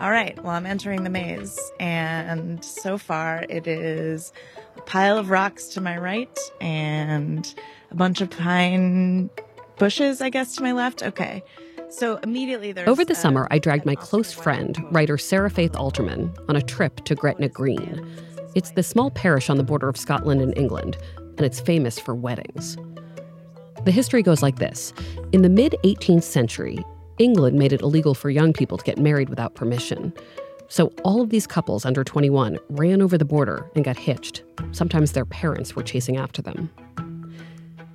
All right. Well, I'm entering the maze, and so far it is a pile of rocks to my right and a bunch of pine bushes, I guess, to my left. Okay. So immediately there's. Over the uh, summer, I dragged my close friend, writer Sarah Faith Alterman, on a trip to Gretna Green. It's the small parish on the border of Scotland and England, and it's famous for weddings. The history goes like this In the mid 18th century, England made it illegal for young people to get married without permission. So all of these couples under 21 ran over the border and got hitched. Sometimes their parents were chasing after them.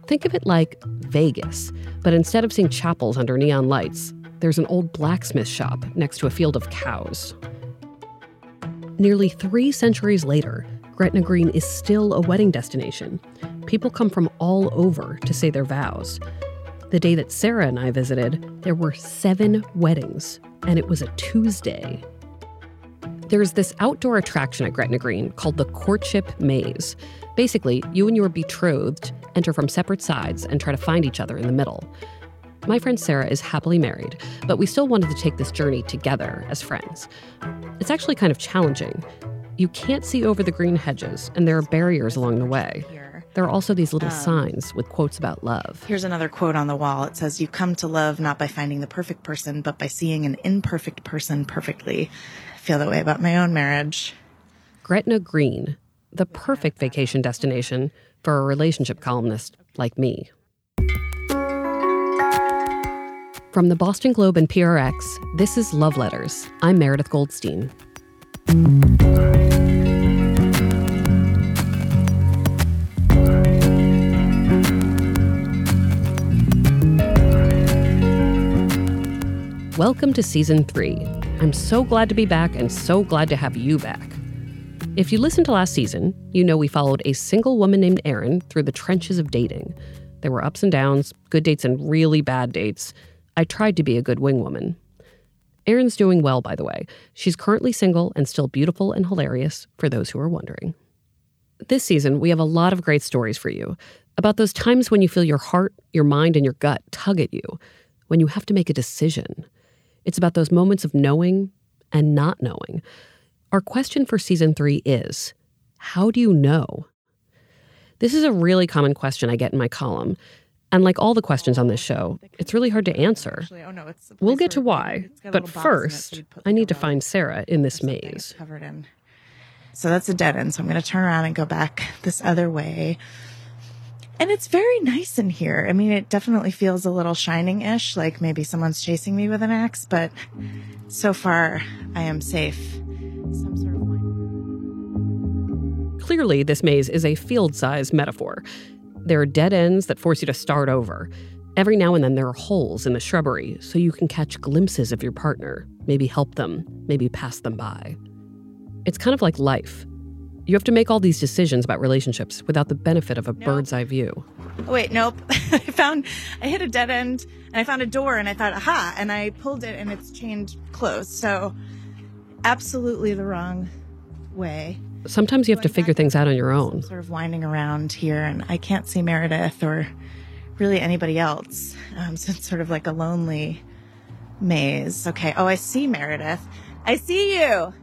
Think of it like Vegas, but instead of seeing chapels under neon lights, there's an old blacksmith shop next to a field of cows. Nearly three centuries later, Gretna Green is still a wedding destination. People come from all over to say their vows. The day that Sarah and I visited, there were seven weddings, and it was a Tuesday. There's this outdoor attraction at Gretna Green called the Courtship Maze. Basically, you and your betrothed enter from separate sides and try to find each other in the middle. My friend Sarah is happily married, but we still wanted to take this journey together as friends. It's actually kind of challenging. You can't see over the green hedges, and there are barriers along the way. There are also these little um, signs with quotes about love. Here's another quote on the wall. It says, You come to love not by finding the perfect person, but by seeing an imperfect person perfectly. I feel that way about my own marriage. Gretna Green, the perfect vacation destination for a relationship columnist like me. From the Boston Globe and PRX, this is Love Letters. I'm Meredith Goldstein. Welcome to season three. I'm so glad to be back and so glad to have you back. If you listened to last season, you know we followed a single woman named Erin through the trenches of dating. There were ups and downs, good dates and really bad dates. I tried to be a good wing woman. Erin's doing well, by the way. She's currently single and still beautiful and hilarious, for those who are wondering. This season, we have a lot of great stories for you about those times when you feel your heart, your mind, and your gut tug at you, when you have to make a decision. It's about those moments of knowing and not knowing. Our question for season three is How do you know? This is a really common question I get in my column. And like all the questions on this show, it's really hard to answer. Oh, we'll get to why, but first, I need to find Sarah in this maze. So that's a dead end. So I'm going to turn around and go back this other way. And it's very nice in here. I mean, it definitely feels a little shining ish, like maybe someone's chasing me with an axe, but so far I am safe. Some sort of Clearly, this maze is a field size metaphor. There are dead ends that force you to start over. Every now and then, there are holes in the shrubbery so you can catch glimpses of your partner, maybe help them, maybe pass them by. It's kind of like life. You have to make all these decisions about relationships without the benefit of a nope. bird's eye view. Oh, wait, nope. I found, I hit a dead end and I found a door and I thought, aha, and I pulled it and it's chained closed. So, absolutely the wrong way. Sometimes you have to figure things out on your own. Sort of winding around here, and I can't see Meredith or really anybody else. Um, so it's sort of like a lonely maze. Okay. Oh, I see Meredith. I see you.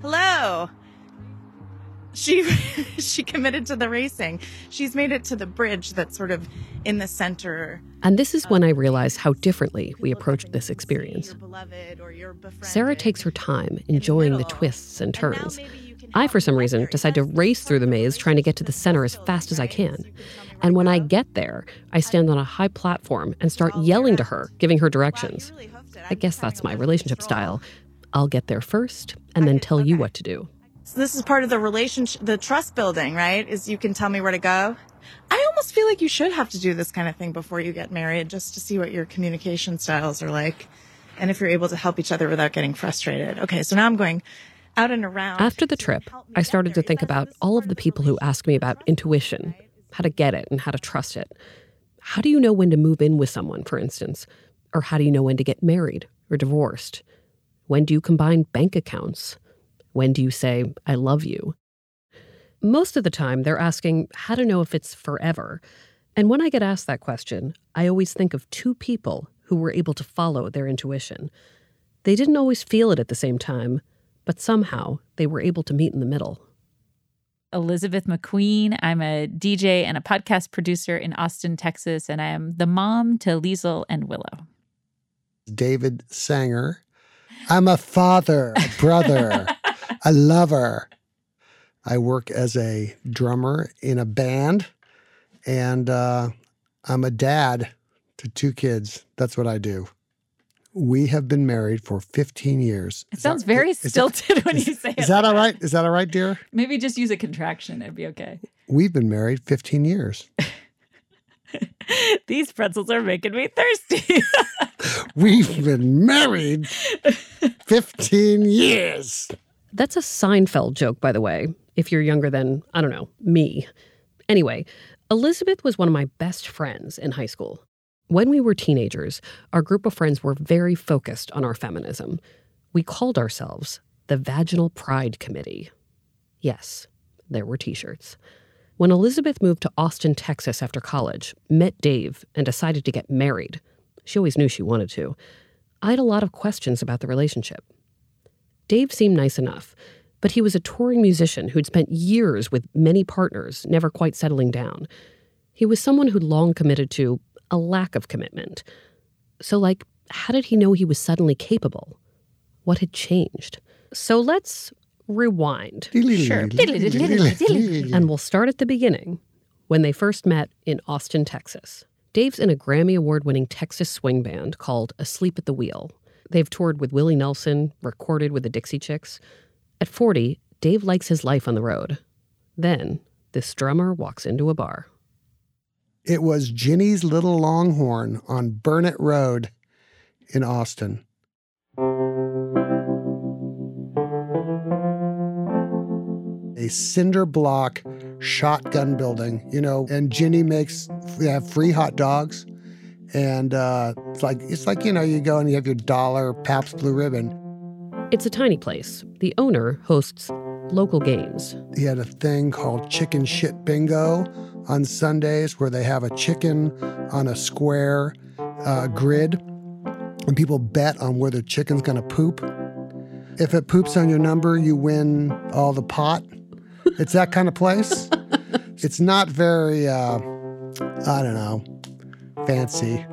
Hello she she committed to the racing. She's made it to the bridge that's sort of in the center. And this is when um, I realized how differently we approached this experience. Sarah takes her time, enjoying the twists and turns. I, for some reason, decide to race through the maze, trying to get to the center as fast as I can. And when I get there, I stand on a high platform and start yelling to her, giving her directions. I guess that's my relationship style. I'll get there first and then tell you what to do. So this is part of the relationship, the trust building, right? Is you can tell me where to go. I almost feel like you should have to do this kind of thing before you get married just to see what your communication styles are like. and if you're able to help each other without getting frustrated. Okay, so now I'm going out and around. After the trip, I started to think about all of the people who ask me about intuition, how to get it and how to trust it. How do you know when to move in with someone, for instance? Or how do you know when to get married or divorced? When do you combine bank accounts? When do you say, I love you? Most of the time, they're asking how to know if it's forever. And when I get asked that question, I always think of two people who were able to follow their intuition. They didn't always feel it at the same time, but somehow they were able to meet in the middle. Elizabeth McQueen. I'm a DJ and a podcast producer in Austin, Texas, and I am the mom to Liesl and Willow. David Sanger. I'm a father, a brother, a lover. I work as a drummer in a band, and uh, I'm a dad to two kids. That's what I do. We have been married for 15 years. It Is sounds that- very is that- stilted when is- you say it. Is that like all right? Is that all right, dear? Maybe just use a contraction. It'd be okay. We've been married 15 years. These pretzels are making me thirsty. We've been married 15 years. That's a Seinfeld joke, by the way, if you're younger than, I don't know, me. Anyway, Elizabeth was one of my best friends in high school. When we were teenagers, our group of friends were very focused on our feminism. We called ourselves the Vaginal Pride Committee. Yes, there were t shirts. When Elizabeth moved to Austin, Texas after college, met Dave, and decided to get married, she always knew she wanted to, I had a lot of questions about the relationship. Dave seemed nice enough, but he was a touring musician who'd spent years with many partners, never quite settling down. He was someone who'd long committed to a lack of commitment. So, like, how did he know he was suddenly capable? What had changed? So let's rewind. Sure. And we'll start at the beginning when they first met in Austin, Texas. Dave's in a Grammy Award winning Texas swing band called Asleep at the Wheel. They've toured with Willie Nelson, recorded with the Dixie Chicks. At 40, Dave likes his life on the road. Then, this drummer walks into a bar. It was Ginny's Little Longhorn on Burnet Road in Austin. A cinder block shotgun building, you know, and Ginny makes have free hot dogs. And uh, it's like it's like, you know, you go and you have your dollar Pabst Blue Ribbon. It's a tiny place. The owner hosts local games. He had a thing called Chicken Shit Bingo on Sundays where they have a chicken on a square uh, grid and people bet on where the chicken's going to poop. If it poops on your number, you win all the pot. It's that kind of place. it's not very, uh, I don't know, fancy.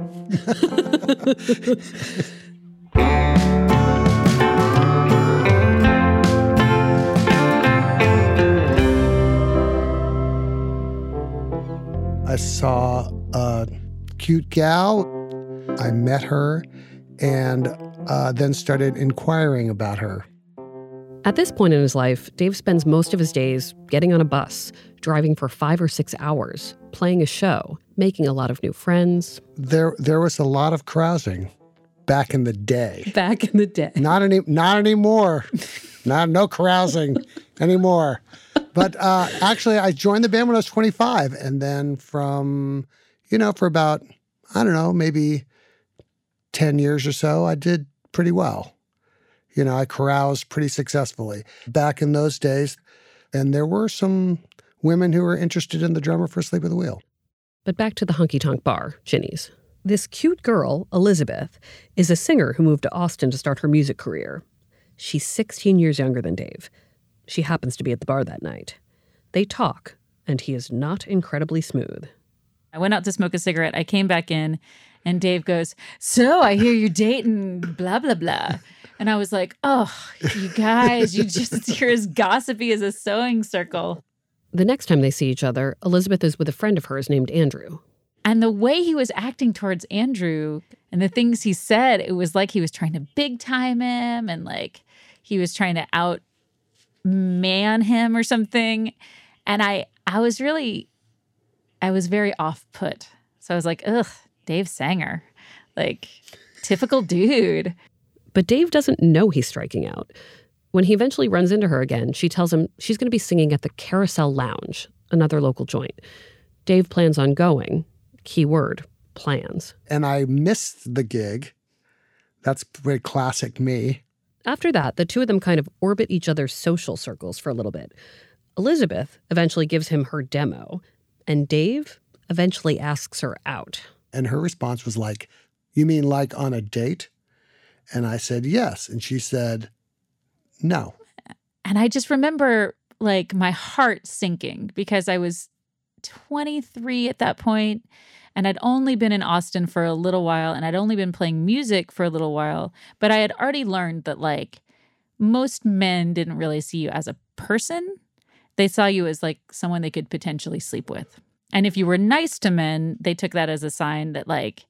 I saw a cute gal. I met her and uh, then started inquiring about her. At this point in his life, Dave spends most of his days getting on a bus, driving for five or six hours, playing a show, making a lot of new friends. There, there was a lot of carousing back in the day. Back in the day. Not any, not anymore. not no carousing anymore. But uh, actually, I joined the band when I was 25, and then from, you know, for about I don't know, maybe 10 years or so, I did pretty well. You know, I caroused pretty successfully back in those days, and there were some women who were interested in the drummer for Asleep at the Wheel. But back to the honky tonk bar, Ginny's. This cute girl, Elizabeth, is a singer who moved to Austin to start her music career. She's 16 years younger than Dave. She happens to be at the bar that night. They talk, and he is not incredibly smooth. I went out to smoke a cigarette. I came back in, and Dave goes, So I hear you're dating, blah, blah, blah. And I was like, Oh, you guys, you just, you're as gossipy as a sewing circle. The next time they see each other, Elizabeth is with a friend of hers named Andrew. And the way he was acting towards Andrew and the things he said, it was like he was trying to big time him and like he was trying to out man him or something. And I I was really I was very off put. So I was like, ugh, Dave Sanger. Like typical dude. But Dave doesn't know he's striking out. When he eventually runs into her again, she tells him she's going to be singing at the Carousel Lounge, another local joint. Dave plans on going. Key word plans. And I missed the gig. That's very classic me. After that, the two of them kind of orbit each other's social circles for a little bit. Elizabeth eventually gives him her demo, and Dave eventually asks her out. And her response was like, You mean like on a date? And I said, Yes. And she said, No. And I just remember like my heart sinking because I was 23 at that point and I'd only been in Austin for a little while and I'd only been playing music for a little while, but I had already learned that like most men didn't really see you as a person. They saw you as like someone they could potentially sleep with. And if you were nice to men, they took that as a sign that like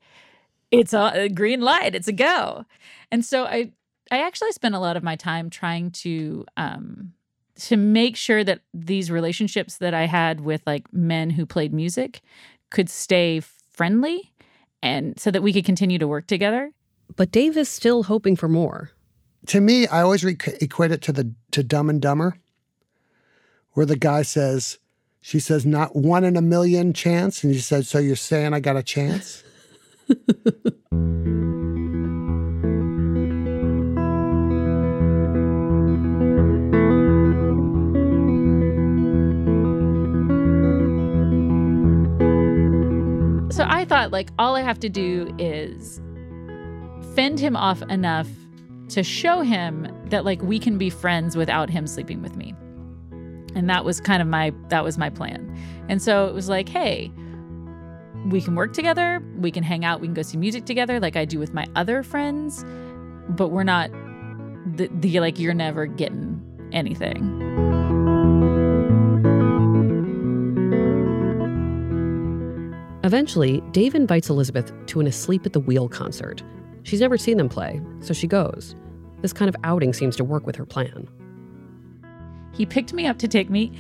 it's a, green light, it's a go. And so I I actually spent a lot of my time trying to um to make sure that these relationships that I had with like men who played music could stay friendly and so that we could continue to work together. But Dave is still hoping for more. To me, I always re- equate it to the to Dumb and Dumber, where the guy says, she says, not one in a million chance. And he says, So you're saying I got a chance? So I thought, like, all I have to do is fend him off enough to show him that, like, we can be friends without him sleeping with me. And that was kind of my that was my plan. And so it was like, hey, we can work together, we can hang out, we can go see music together like I do with my other friends, but we're not the, the like you're never getting anything. Eventually, Dave invites Elizabeth to an Asleep at the Wheel concert. She's never seen them play, so she goes. This kind of outing seems to work with her plan. He picked me up to take me,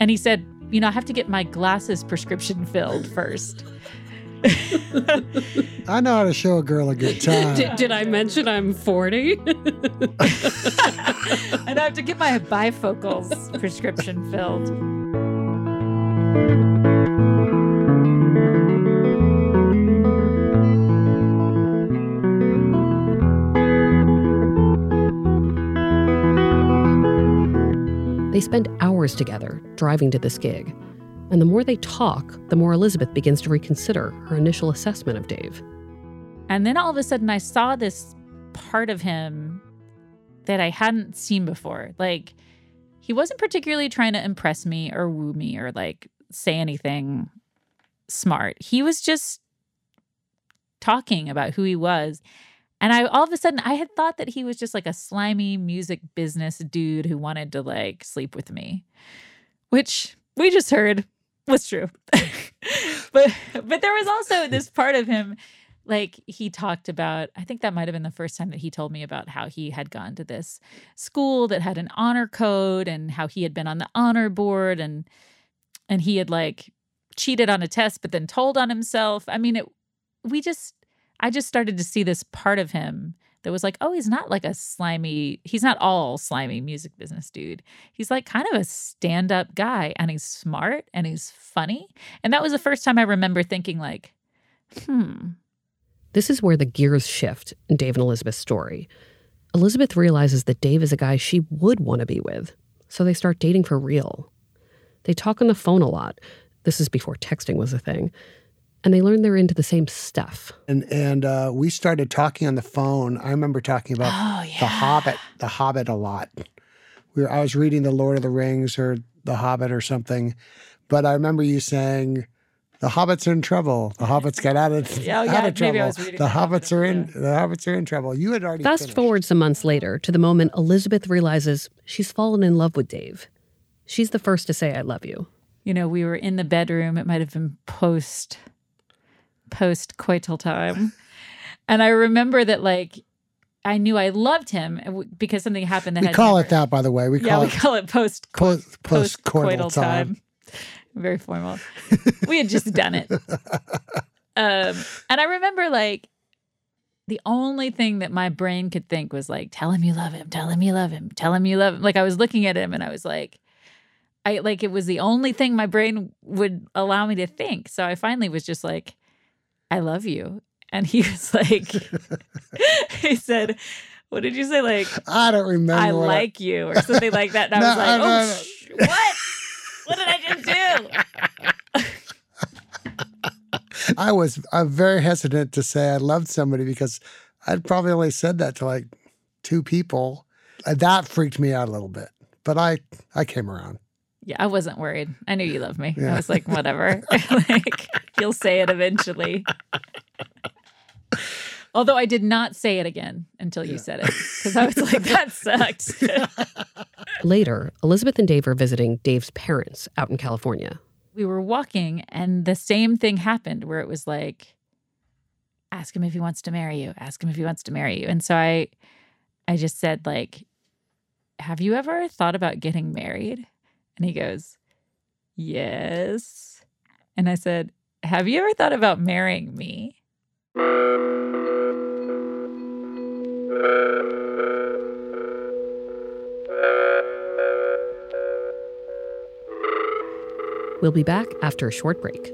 and he said, You know, I have to get my glasses prescription filled first. I know how to show a girl a good time. Did, did I mention I'm 40? and I have to get my bifocals prescription filled. They spend hours together driving to this gig. And the more they talk, the more Elizabeth begins to reconsider her initial assessment of Dave. And then all of a sudden, I saw this part of him that I hadn't seen before. Like, he wasn't particularly trying to impress me or woo me or like say anything smart. He was just talking about who he was. And I all of a sudden I had thought that he was just like a slimy music business dude who wanted to like sleep with me, which we just heard was true. but but there was also this part of him like he talked about i think that might have been the first time that he told me about how he had gone to this school that had an honor code and how he had been on the honor board and and he had like cheated on a test but then told on himself i mean it we just i just started to see this part of him that was like oh he's not like a slimy he's not all slimy music business dude he's like kind of a stand-up guy and he's smart and he's funny and that was the first time i remember thinking like hmm This is where the gears shift in Dave and Elizabeth's story. Elizabeth realizes that Dave is a guy she would want to be with, so they start dating for real. They talk on the phone a lot. This is before texting was a thing. And they learn they're into the same stuff. And and uh, we started talking on the phone. I remember talking about Oh, the Hobbit, the Hobbit a lot. We were, I was reading the Lord of the Rings or the Hobbit or something, but I remember you saying, "The hobbits are in trouble. The hobbits got out of, Yeah, out yeah, of trouble. maybe I was reading the The hobbits are in. yeah. The hobbits are in trouble." You had already Fast finished. forward some months later to the moment Elizabeth realizes she's fallen in love with Dave. She's the first to say, I love you. you know, we were in the bedroom. It might have been post post coital time. And I remember that like I knew I loved him uh, because something happened that We call never- it that, by the way. We Yeah, call we it call it post post post coital coital time. Very formal. we had just done it. Um, and I remember like the only thing that my brain could think was like, tell him you love him, tell him you love him, tell him you love him. Like I was looking at him and I was like, I like it was the only thing my brain would allow me to think. So I finally was just like, I love you. And he was like, he said, what did you say? Like, I don't remember. I like you or something like that. And I was like, no, oh, no. sh- what? What did I just do? I was I'm very hesitant to say I loved somebody because I'd probably only said that to like two people. That freaked me out a little bit, but I I came around. Yeah, I wasn't worried. I knew you loved me. Yeah. I was like, whatever. like, you'll say it eventually. Although I did not say it again until you said it because I was like, that sucked. Later, Elizabeth and Dave are visiting Dave's parents out in California. we were walking and the same thing happened where it was like, ask him if he wants to marry you. Ask him if he wants to marry you. And so I, I just said like, have you ever thought about getting married? And he goes, yes. And I said, have you ever thought about marrying me? We'll be back after a short break.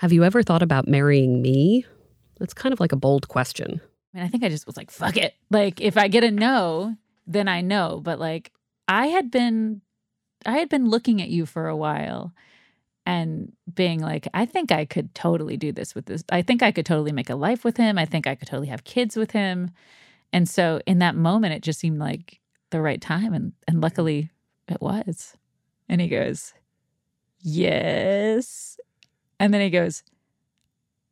Have you ever thought about marrying me? That's kind of like a bold question. I mean, I think I just was like, fuck it. Like, if I get a no, then I know. But like, I had been, I had been looking at you for a while and being like, I think I could totally do this with this. I think I could totally make a life with him. I think I could totally have kids with him. And so in that moment, it just seemed like the right time. And, and luckily it was. And he goes, yes. And then he goes,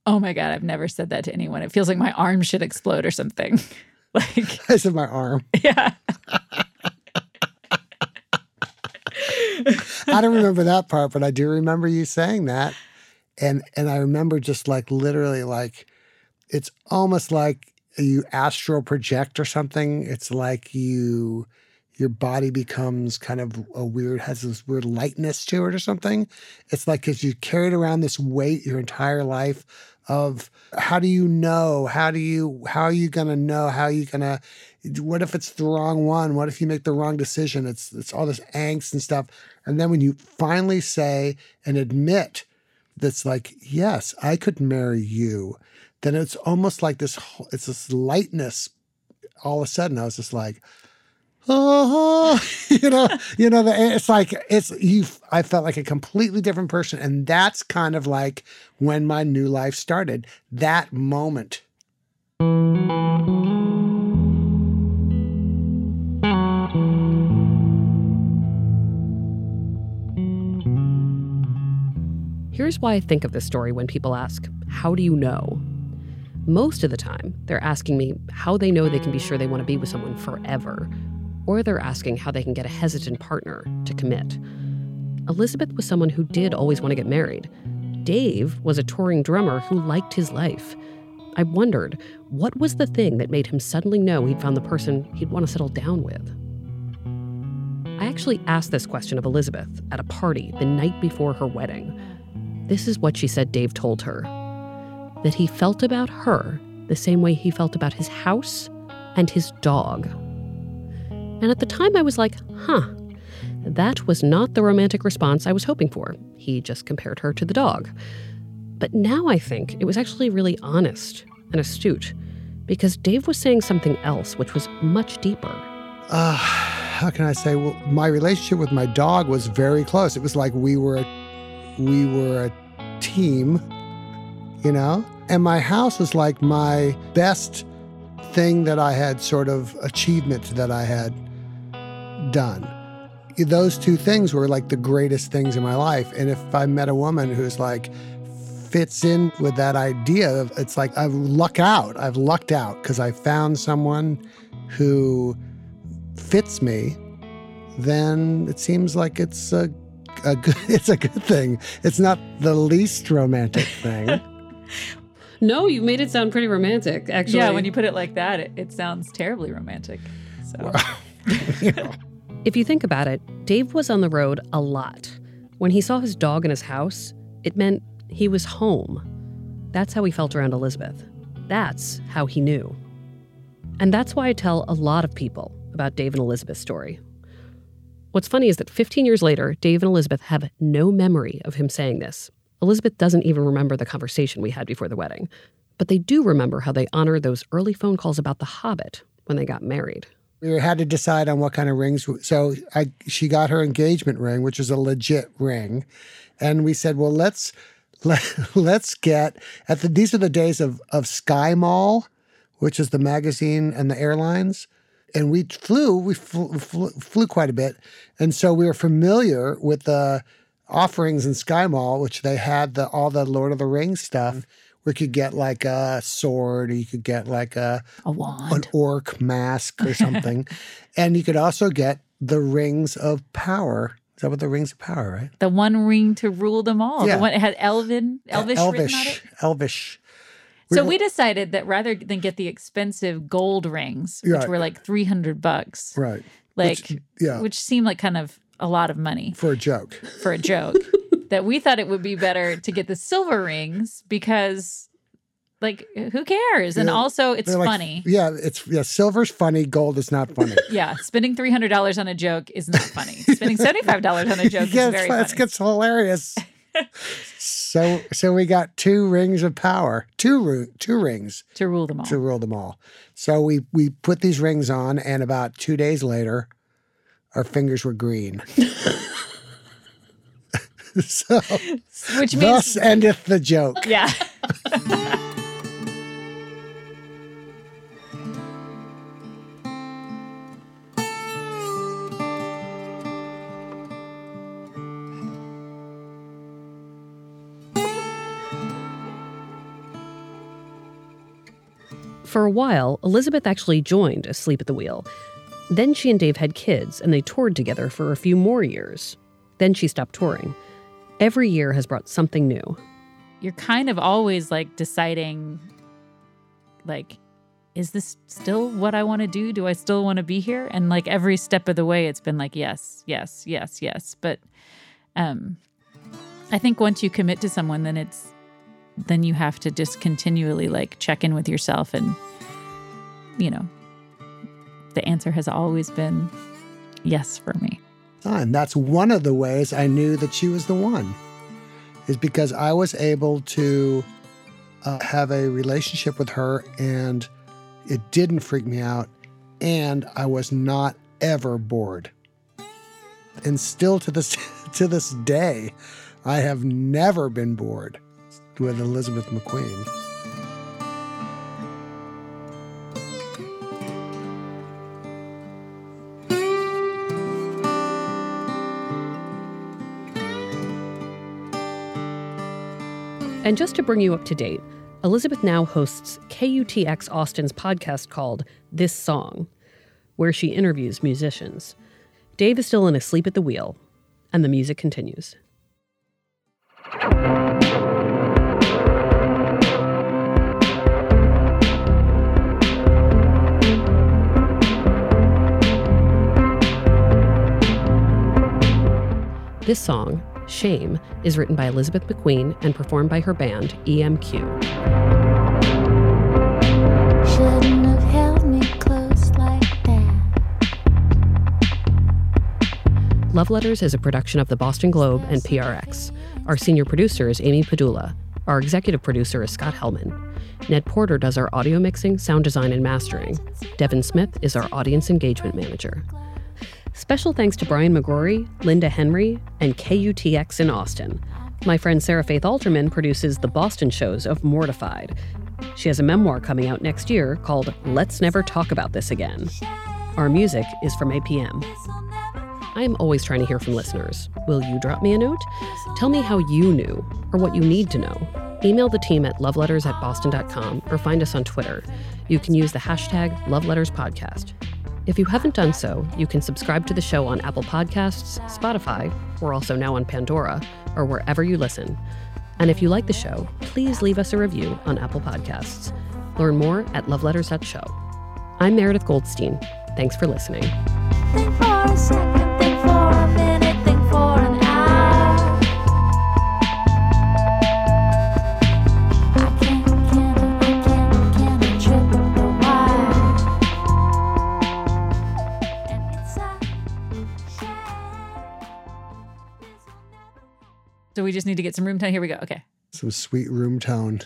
Oh my God, I've never said that to anyone. It feels like my arm should explode or something. like, I said my arm. yeah. I don't remember that part, but I do remember you saying that. And and I remember just like literally like it's almost like you astral project or something. It's like you your body becomes kind of a weird has this weird lightness to it or something. It's like because you carried around this weight your entire life of how do you know? How do you how are you gonna know? How are you gonna what if it's the wrong one? What if you make the wrong decision? It's it's all this angst and stuff. And then when you finally say and admit that's like, yes, I could marry you, then it's almost like this it's this lightness. All of a sudden I was just like, oh, you know, you know, it's like it's you. I felt like a completely different person, and that's kind of like when my new life started. That moment. Here's why I think of this story when people ask, How do you know? Most of the time, they're asking me how they know they can be sure they want to be with someone forever, or they're asking how they can get a hesitant partner to commit. Elizabeth was someone who did always want to get married. Dave was a touring drummer who liked his life. I wondered, what was the thing that made him suddenly know he'd found the person he'd want to settle down with? I actually asked this question of Elizabeth at a party the night before her wedding. This is what she said Dave told her that he felt about her the same way he felt about his house and his dog. And at the time, I was like, huh, that was not the romantic response I was hoping for. He just compared her to the dog. But now I think it was actually really honest and astute because Dave was saying something else, which was much deeper. Uh, how can I say? Well, my relationship with my dog was very close. It was like we were, we were a team, you know. And my house was like my best thing that I had sort of achievement that I had done. Those two things were like the greatest things in my life. And if I met a woman who's like fits in with that idea of it's like I've lucked out. I've lucked out because I found someone who fits me, then it seems like it's a, a good it's a good thing. It's not the least romantic thing. No, you made it sound pretty romantic, actually. Yeah, when you put it like that, it, it sounds terribly romantic. So If you think about it, Dave was on the road a lot. When he saw his dog in his house, it meant he was home. That's how he felt around Elizabeth. That's how he knew. And that's why I tell a lot of people about Dave and Elizabeth's story. What's funny is that 15 years later, Dave and Elizabeth have no memory of him saying this. Elizabeth doesn't even remember the conversation we had before the wedding, but they do remember how they honored those early phone calls about The Hobbit when they got married. We had to decide on what kind of rings. So I, she got her engagement ring, which is a legit ring, and we said, well, let's let, let's get at the. These are the days of of Sky Mall, which is the magazine and the airlines, and we flew. We flew, flew, flew quite a bit, and so we were familiar with the offerings in Sky Mall, which they had the all the Lord of the Rings stuff. We could get like a sword, or you could get like a a wand. an orc mask or something. and you could also get the rings of power. Is that what the rings of power, right? The one ring to rule them all. Yeah. The one that had Elvin, Elvish, it. elvish. Elvish. So were- we decided that rather than get the expensive gold rings, which Right. were like three hundred bucks, Right. like Which- yeah. which seemed like kind of a lot of money For a joke. for a joke, that we thought it would be better to get the silver rings because, like, who cares? And Yeah, also, it's like- funny. Yeah, it's yeah, silver's funny, gold is not funny. Yeah, spending three hundred dollars on a joke is not funny. Spending seventy five dollars on a joke yeah, is very funny. gets hilarious. so so we got two rings of power, two two rings to rule them all. to rule them all. So we we put these rings on, and about two days later, our fingers were green. so Which means, thus endeth the joke. yeah. For a while, Elizabeth actually joined Asleep at the Wheel. Then she and Dave had kids, and they toured together for a few more years. Then she stopped touring. Every year has brought something new. You're kind of always like deciding, like, is this still what I want to do? Do I still want to be here? And like every step of the way, it's been like, yes, yes, yes, yes. But um, I think once you commit to someone, then it's, then you have to just continually like check in with yourself. And, you know, the answer has always been yes for me. And that's one of the ways I knew that she was the one, is because I was able to uh, have a relationship with her and it didn't freak me out. And I was not ever bored. And still to this to this day, I have never been bored with Elizabeth McQueen. And just to bring you up to date, Elizabeth now hosts KUTX Austin's podcast called This Song, where she interviews musicians. Dave is still in Asleep at the Wheel, and the music continues. This song, Shame, is written by Elizabeth McQueen and performed by her band, EMQ. Shouldn't have held me close like that. Love Letters is a production of the Boston Globe and PRX. Our senior producer is Amy Padula. Our executive producer is Scott Helman. Ned Porter does our audio mixing, sound design, and mastering. Devin Smith is our audience engagement manager. Special thanks to Brian McGrory, Linda Henry, and KUTX in Austin. My friend Sarah Faith Alterman produces the Boston shows of Mortified. She has a memoir coming out next year called Let's Never Talk About This Again. Our music is from APM. I am always trying to hear from listeners. Will you drop me a note? Tell me how you knew or what you need to know. Email the team at loveletters at boston.com or find us on Twitter. You can use the hashtag loveletterspodcast. If you haven't done so, you can subscribe to the show on Apple Podcasts, Spotify, we're also now on Pandora, or wherever you listen. And if you like the show, please leave us a review on Apple Podcasts. Learn more at loveletters.show. I'm Meredith Goldstein. Thanks for listening. We just need to get some room time. Here we go. Okay. Some sweet room tone.